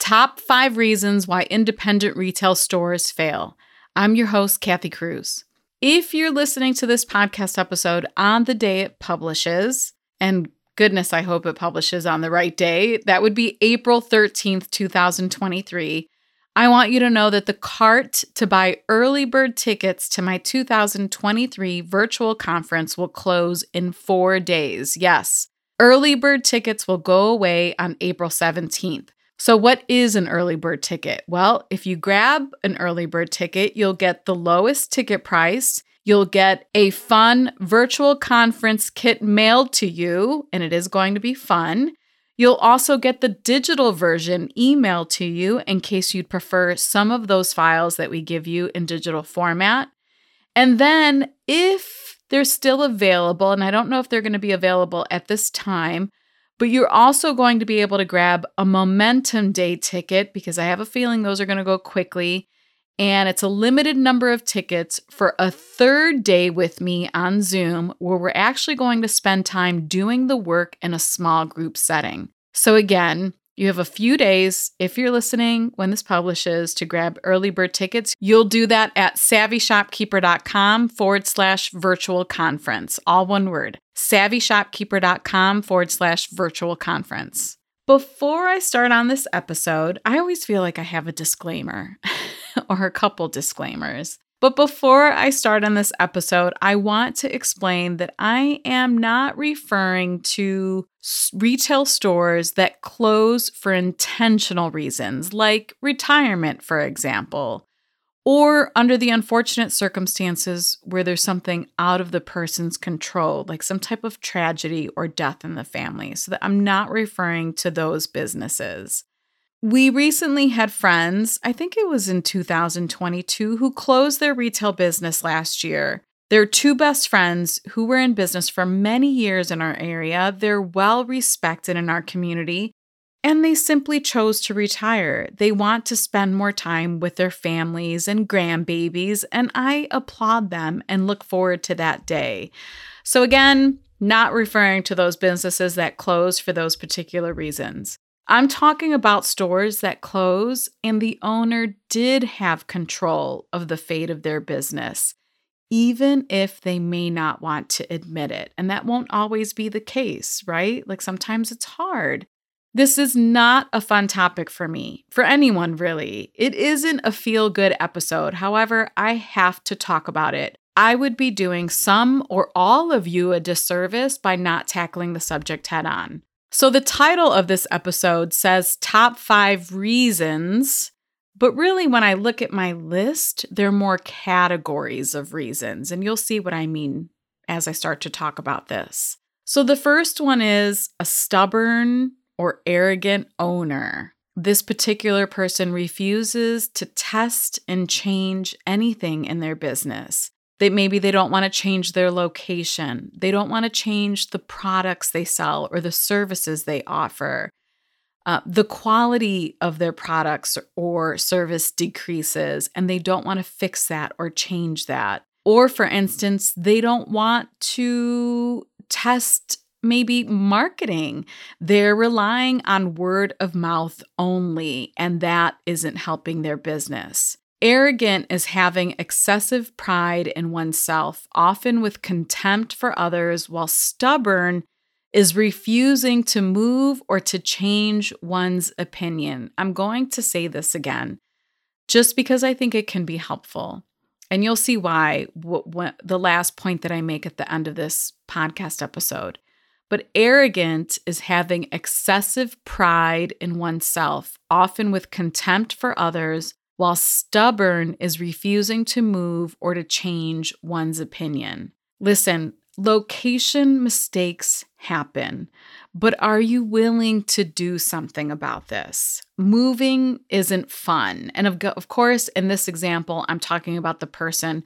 Top five reasons why independent retail stores fail. I'm your host, Kathy Cruz. If you're listening to this podcast episode on the day it publishes, and goodness, I hope it publishes on the right day, that would be April 13th, 2023. I want you to know that the cart to buy early bird tickets to my 2023 virtual conference will close in four days. Yes, early bird tickets will go away on April 17th. So, what is an early bird ticket? Well, if you grab an early bird ticket, you'll get the lowest ticket price. You'll get a fun virtual conference kit mailed to you, and it is going to be fun. You'll also get the digital version emailed to you in case you'd prefer some of those files that we give you in digital format. And then, if they're still available, and I don't know if they're going to be available at this time, but you're also going to be able to grab a momentum day ticket because I have a feeling those are going to go quickly. And it's a limited number of tickets for a third day with me on Zoom where we're actually going to spend time doing the work in a small group setting. So, again, you have a few days, if you're listening when this publishes, to grab early bird tickets. You'll do that at savvyshopkeeper.com forward slash virtual conference, all one word. Savvyshopkeeper.com forward slash virtual conference. Before I start on this episode, I always feel like I have a disclaimer or a couple disclaimers. But before I start on this episode, I want to explain that I am not referring to retail stores that close for intentional reasons, like retirement, for example, or under the unfortunate circumstances where there's something out of the person's control, like some type of tragedy or death in the family. So that I'm not referring to those businesses. We recently had friends, I think it was in 2022, who closed their retail business last year. They're two best friends who were in business for many years in our area. They're well respected in our community, and they simply chose to retire. They want to spend more time with their families and grandbabies, and I applaud them and look forward to that day. So, again, not referring to those businesses that closed for those particular reasons. I'm talking about stores that close and the owner did have control of the fate of their business, even if they may not want to admit it. And that won't always be the case, right? Like sometimes it's hard. This is not a fun topic for me, for anyone really. It isn't a feel good episode. However, I have to talk about it. I would be doing some or all of you a disservice by not tackling the subject head on. So, the title of this episode says Top Five Reasons, but really, when I look at my list, there are more categories of reasons, and you'll see what I mean as I start to talk about this. So, the first one is a stubborn or arrogant owner. This particular person refuses to test and change anything in their business. That maybe they don't want to change their location. They don't want to change the products they sell or the services they offer. Uh, the quality of their products or service decreases, and they don't want to fix that or change that. Or, for instance, they don't want to test maybe marketing. They're relying on word of mouth only, and that isn't helping their business. Arrogant is having excessive pride in oneself, often with contempt for others, while stubborn is refusing to move or to change one's opinion. I'm going to say this again just because I think it can be helpful. And you'll see why what, the last point that I make at the end of this podcast episode. But arrogant is having excessive pride in oneself, often with contempt for others, while stubborn is refusing to move or to change one's opinion. Listen, location mistakes happen, but are you willing to do something about this? Moving isn't fun. And of, of course, in this example, I'm talking about the person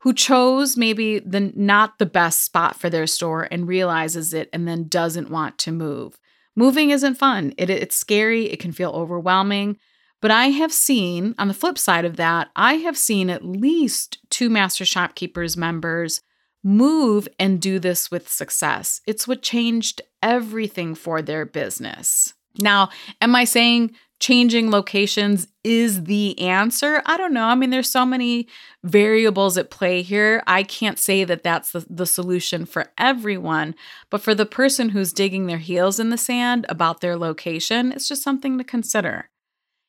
who chose maybe the not the best spot for their store and realizes it and then doesn't want to move. Moving isn't fun. It, it's scary. It can feel overwhelming. But I have seen, on the flip side of that, I have seen at least two Master Shopkeepers members move and do this with success. It's what changed everything for their business. Now, am I saying changing locations is the answer? I don't know. I mean, there's so many variables at play here. I can't say that that's the, the solution for everyone, but for the person who's digging their heels in the sand about their location, it's just something to consider.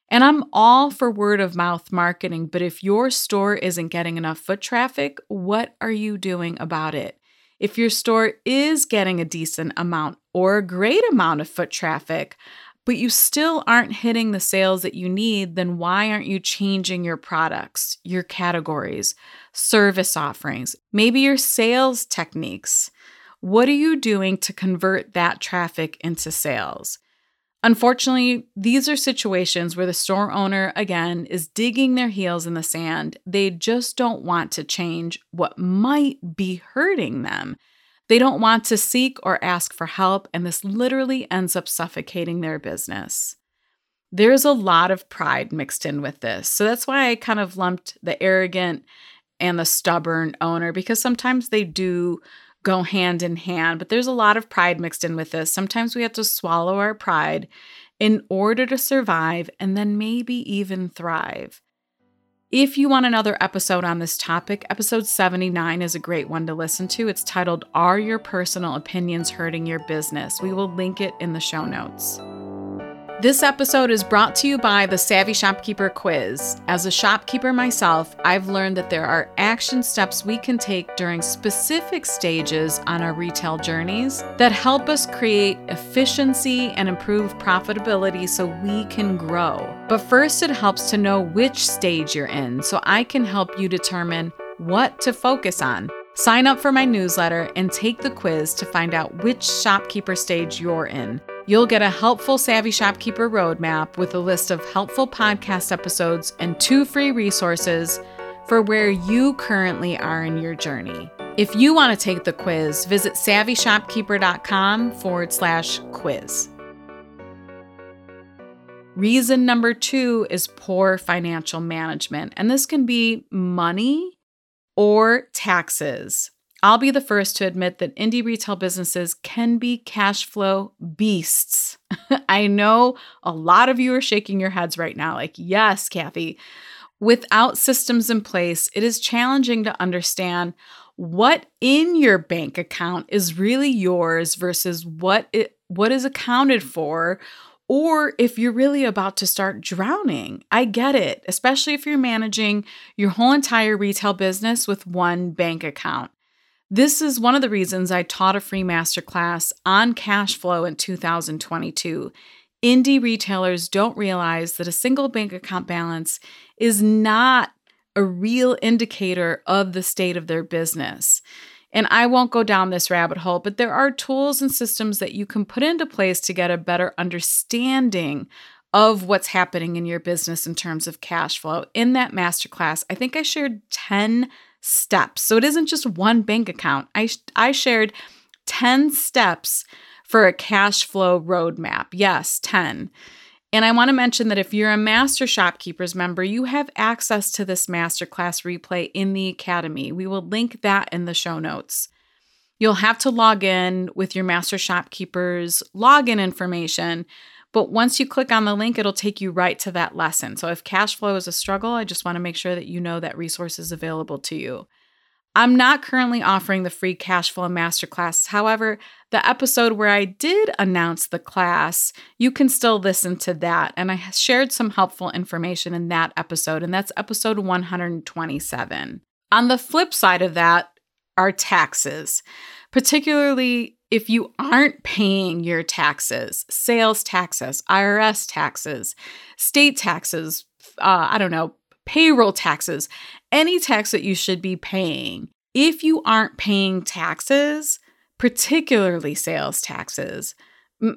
And I'm all for word of mouth marketing, but if your store isn't getting enough foot traffic, what are you doing about it? If your store is getting a decent amount or a great amount of foot traffic, but you still aren't hitting the sales that you need, then why aren't you changing your products, your categories, service offerings, maybe your sales techniques? What are you doing to convert that traffic into sales? Unfortunately, these are situations where the store owner, again, is digging their heels in the sand. They just don't want to change what might be hurting them. They don't want to seek or ask for help, and this literally ends up suffocating their business. There's a lot of pride mixed in with this. So that's why I kind of lumped the arrogant and the stubborn owner because sometimes they do go hand in hand, but there's a lot of pride mixed in with this. Sometimes we have to swallow our pride in order to survive and then maybe even thrive. If you want another episode on this topic, episode 79 is a great one to listen to. It's titled Are Your Personal Opinions Hurting Your Business? We will link it in the show notes. This episode is brought to you by the Savvy Shopkeeper Quiz. As a shopkeeper myself, I've learned that there are action steps we can take during specific stages on our retail journeys that help us create efficiency and improve profitability so we can grow. But first, it helps to know which stage you're in so I can help you determine what to focus on. Sign up for my newsletter and take the quiz to find out which shopkeeper stage you're in. You'll get a helpful Savvy Shopkeeper roadmap with a list of helpful podcast episodes and two free resources for where you currently are in your journey. If you want to take the quiz, visit savvyshopkeeper.com forward slash quiz. Reason number two is poor financial management, and this can be money or taxes. I'll be the first to admit that indie retail businesses can be cash flow beasts. I know a lot of you are shaking your heads right now, like, yes, Kathy. Without systems in place, it is challenging to understand what in your bank account is really yours versus what it, what is accounted for or if you're really about to start drowning. I get it, especially if you're managing your whole entire retail business with one bank account. This is one of the reasons I taught a free masterclass on cash flow in 2022. Indie retailers don't realize that a single bank account balance is not a real indicator of the state of their business. And I won't go down this rabbit hole, but there are tools and systems that you can put into place to get a better understanding of what's happening in your business in terms of cash flow. In that masterclass, I think I shared 10 steps. So it isn't just one bank account. I, I shared 10 steps for a cash flow roadmap. Yes, 10. And I want to mention that if you're a Master Shopkeepers member, you have access to this masterclass replay in the Academy. We will link that in the show notes. You'll have to log in with your Master Shopkeepers login information, but once you click on the link, it'll take you right to that lesson. So if cash flow is a struggle, I just want to make sure that you know that resource is available to you. I'm not currently offering the free cash flow masterclass. However, the episode where I did announce the class, you can still listen to that. And I shared some helpful information in that episode, and that's episode 127. On the flip side of that are taxes, particularly if you aren't paying your taxes, sales taxes, IRS taxes, state taxes, uh, I don't know, payroll taxes, any tax that you should be paying, if you aren't paying taxes, particularly sales taxes,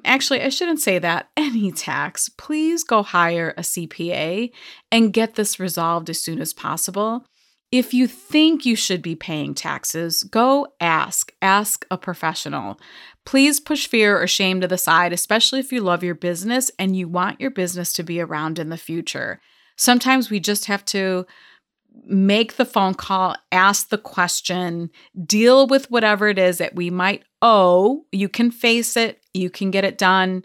actually, I shouldn't say that, any tax, please go hire a CPA and get this resolved as soon as possible. If you think you should be paying taxes, go ask. Ask a professional. Please push fear or shame to the side, especially if you love your business and you want your business to be around in the future. Sometimes we just have to make the phone call, ask the question, deal with whatever it is that we might owe. You can face it, you can get it done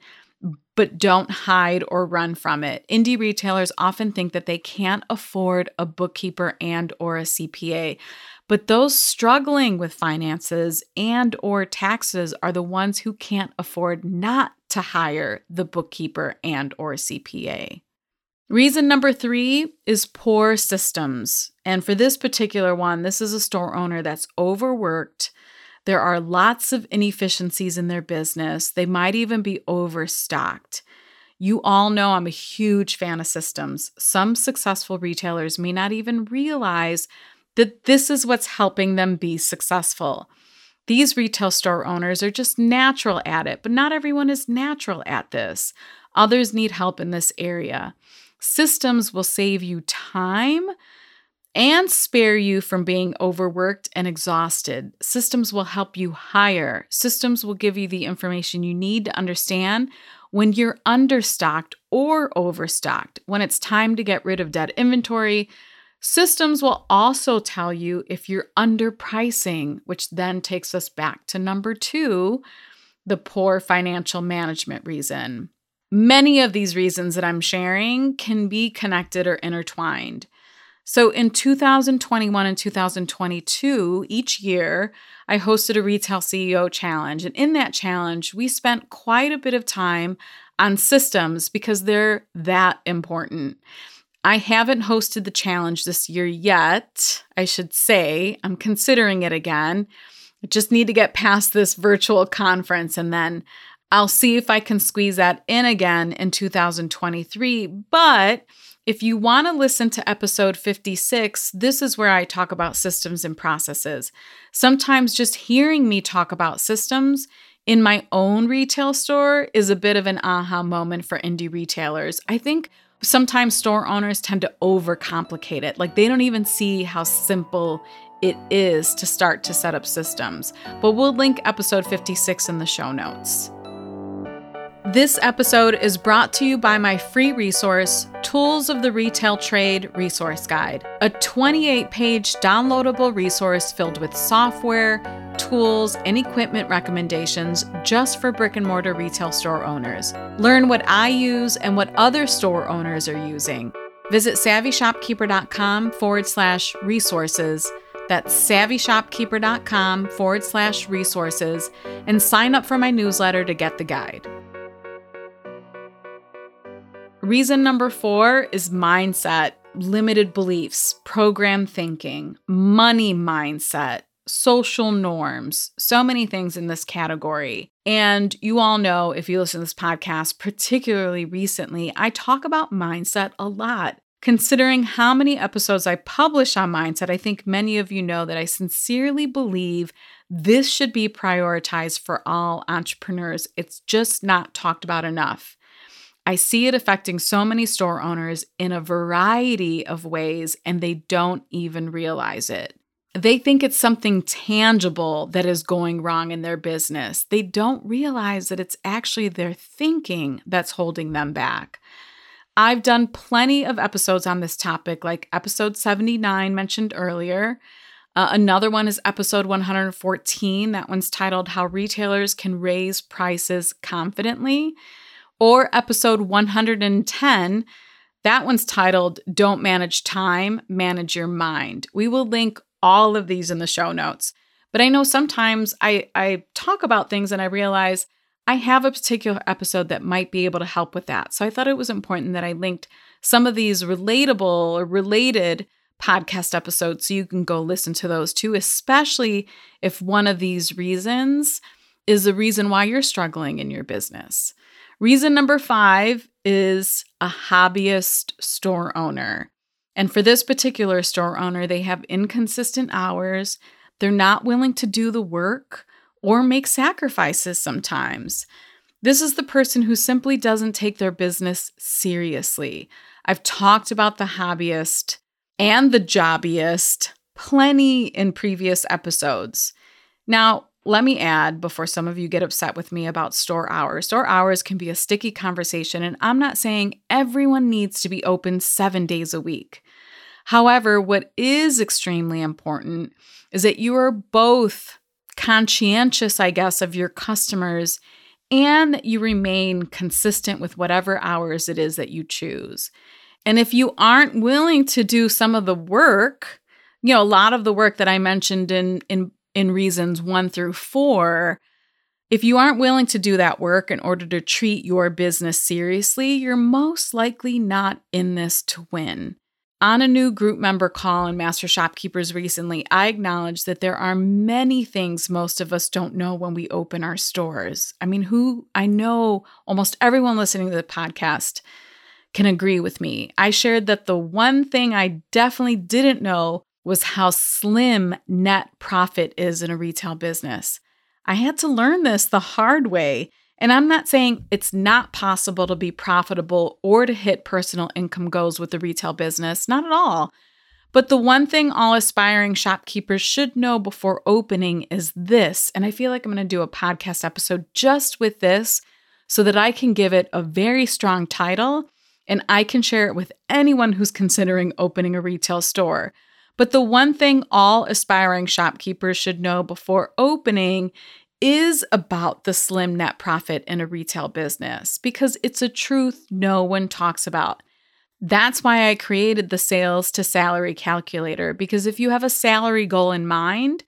but don't hide or run from it. Indie retailers often think that they can't afford a bookkeeper and or a CPA. But those struggling with finances and or taxes are the ones who can't afford not to hire the bookkeeper and or CPA. Reason number 3 is poor systems. And for this particular one, this is a store owner that's overworked there are lots of inefficiencies in their business. They might even be overstocked. You all know I'm a huge fan of systems. Some successful retailers may not even realize that this is what's helping them be successful. These retail store owners are just natural at it, but not everyone is natural at this. Others need help in this area. Systems will save you time, and spare you from being overworked and exhausted. Systems will help you hire. Systems will give you the information you need to understand when you're understocked or overstocked, when it's time to get rid of dead inventory. Systems will also tell you if you're underpricing, which then takes us back to number two the poor financial management reason. Many of these reasons that I'm sharing can be connected or intertwined. So in 2021 and 2022, each year, I hosted a retail CEO challenge. And in that challenge, we spent quite a bit of time on systems because they're that important. I haven't hosted the challenge this year yet, I should say. I'm considering it again. I just need to get past this virtual conference and then I'll see if I can squeeze that in again in 2023. But if you want to listen to episode 56, this is where I talk about systems and processes. Sometimes just hearing me talk about systems in my own retail store is a bit of an aha moment for indie retailers. I think sometimes store owners tend to overcomplicate it. Like they don't even see how simple it is to start to set up systems. But we'll link episode 56 in the show notes. This episode is brought to you by my free resource, Tools of the Retail Trade Resource Guide, a 28 page downloadable resource filled with software, tools, and equipment recommendations just for brick and mortar retail store owners. Learn what I use and what other store owners are using. Visit savvyshopkeeper.com forward slash resources. That's savvyshopkeeper.com forward slash resources and sign up for my newsletter to get the guide. Reason number four is mindset, limited beliefs, program thinking, money mindset, social norms, so many things in this category. And you all know if you listen to this podcast, particularly recently, I talk about mindset a lot. Considering how many episodes I publish on mindset, I think many of you know that I sincerely believe this should be prioritized for all entrepreneurs. It's just not talked about enough. I see it affecting so many store owners in a variety of ways, and they don't even realize it. They think it's something tangible that is going wrong in their business. They don't realize that it's actually their thinking that's holding them back. I've done plenty of episodes on this topic, like episode 79 mentioned earlier. Uh, another one is episode 114. That one's titled How Retailers Can Raise Prices Confidently or episode 110. That one's titled Don't Manage Time, Manage Your Mind. We will link all of these in the show notes. But I know sometimes I, I talk about things and I realize I have a particular episode that might be able to help with that. So I thought it was important that I linked some of these relatable or related podcast episodes so you can go listen to those too, especially if one of these reasons is the reason why you're struggling in your business. Reason number five is a hobbyist store owner. And for this particular store owner, they have inconsistent hours. They're not willing to do the work or make sacrifices sometimes. This is the person who simply doesn't take their business seriously. I've talked about the hobbyist and the jobbyist plenty in previous episodes. Now, let me add before some of you get upset with me about store hours. Store hours can be a sticky conversation, and I'm not saying everyone needs to be open seven days a week. However, what is extremely important is that you are both conscientious, I guess, of your customers and that you remain consistent with whatever hours it is that you choose. And if you aren't willing to do some of the work, you know, a lot of the work that I mentioned in in in reasons 1 through 4, if you aren't willing to do that work in order to treat your business seriously, you're most likely not in this to win. On a new group member call in Master Shopkeepers recently, I acknowledged that there are many things most of us don't know when we open our stores. I mean, who I know almost everyone listening to the podcast can agree with me. I shared that the one thing I definitely didn't know was how slim net profit is in a retail business. I had to learn this the hard way. And I'm not saying it's not possible to be profitable or to hit personal income goals with the retail business, not at all. But the one thing all aspiring shopkeepers should know before opening is this. And I feel like I'm going to do a podcast episode just with this so that I can give it a very strong title and I can share it with anyone who's considering opening a retail store. But the one thing all aspiring shopkeepers should know before opening is about the slim net profit in a retail business because it's a truth no one talks about. That's why I created the sales to salary calculator because if you have a salary goal in mind,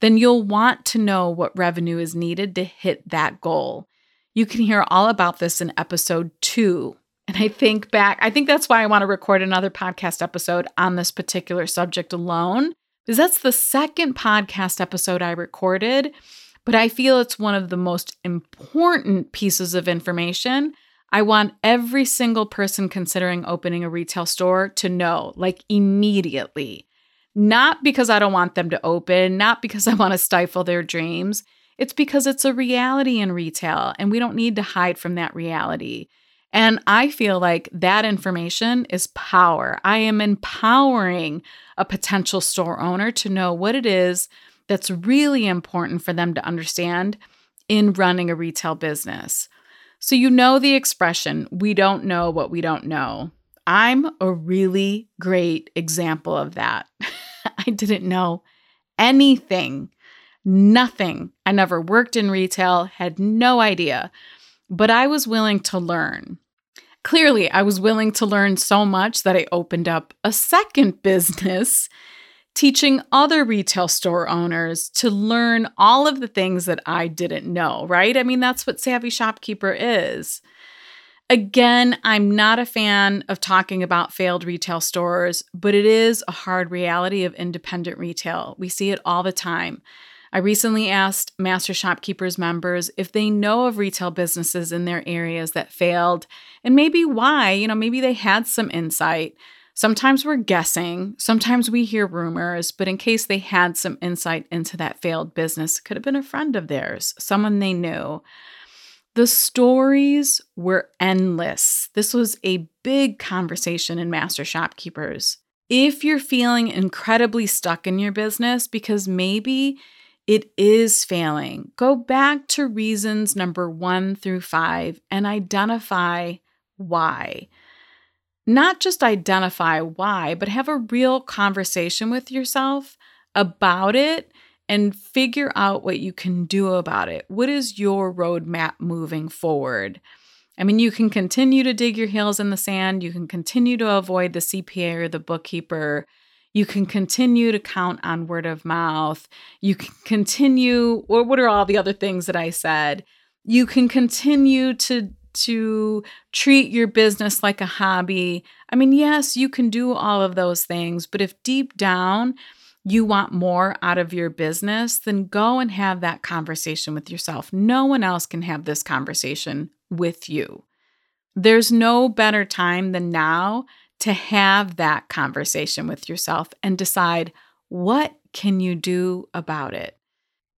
then you'll want to know what revenue is needed to hit that goal. You can hear all about this in episode two. And I think back, I think that's why I want to record another podcast episode on this particular subject alone, because that's the second podcast episode I recorded but I feel it's one of the most important pieces of information. I want every single person considering opening a retail store to know, like immediately. Not because I don't want them to open, not because I want to stifle their dreams. It's because it's a reality in retail and we don't need to hide from that reality. And I feel like that information is power. I am empowering a potential store owner to know what it is that's really important for them to understand in running a retail business. So, you know the expression, we don't know what we don't know. I'm a really great example of that. I didn't know anything, nothing. I never worked in retail, had no idea, but I was willing to learn. Clearly, I was willing to learn so much that I opened up a second business teaching other retail store owners to learn all of the things that I didn't know, right? I mean, that's what Savvy Shopkeeper is. Again, I'm not a fan of talking about failed retail stores, but it is a hard reality of independent retail. We see it all the time. I recently asked Master Shopkeepers members if they know of retail businesses in their areas that failed and maybe why. You know, maybe they had some insight. Sometimes we're guessing, sometimes we hear rumors, but in case they had some insight into that failed business, could have been a friend of theirs, someone they knew. The stories were endless. This was a big conversation in Master Shopkeepers. If you're feeling incredibly stuck in your business because maybe it is failing, go back to reasons number one through five and identify why not just identify why, but have a real conversation with yourself about it and figure out what you can do about it. What is your roadmap moving forward? I mean, you can continue to dig your heels in the sand. You can continue to avoid the CPA or the bookkeeper. You can continue to count on word of mouth. You can continue, or what are all the other things that I said? You can continue to to treat your business like a hobby. I mean, yes, you can do all of those things, but if deep down you want more out of your business, then go and have that conversation with yourself. No one else can have this conversation with you. There's no better time than now to have that conversation with yourself and decide what can you do about it.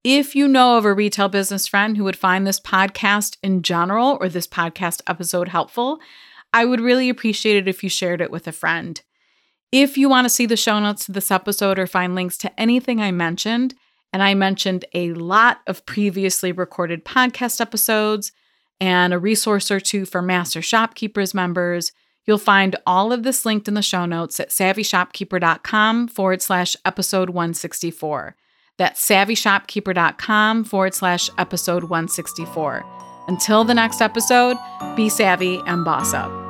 If you know of a retail business friend who would find this podcast in general or this podcast episode helpful, I would really appreciate it if you shared it with a friend. If you want to see the show notes to this episode or find links to anything I mentioned, and I mentioned a lot of previously recorded podcast episodes and a resource or two for Master Shopkeepers members, you'll find all of this linked in the show notes at savvyshopkeeper.com forward slash episode 164. That's savvyshopkeeper.com forward slash episode 164. Until the next episode, be savvy and boss up.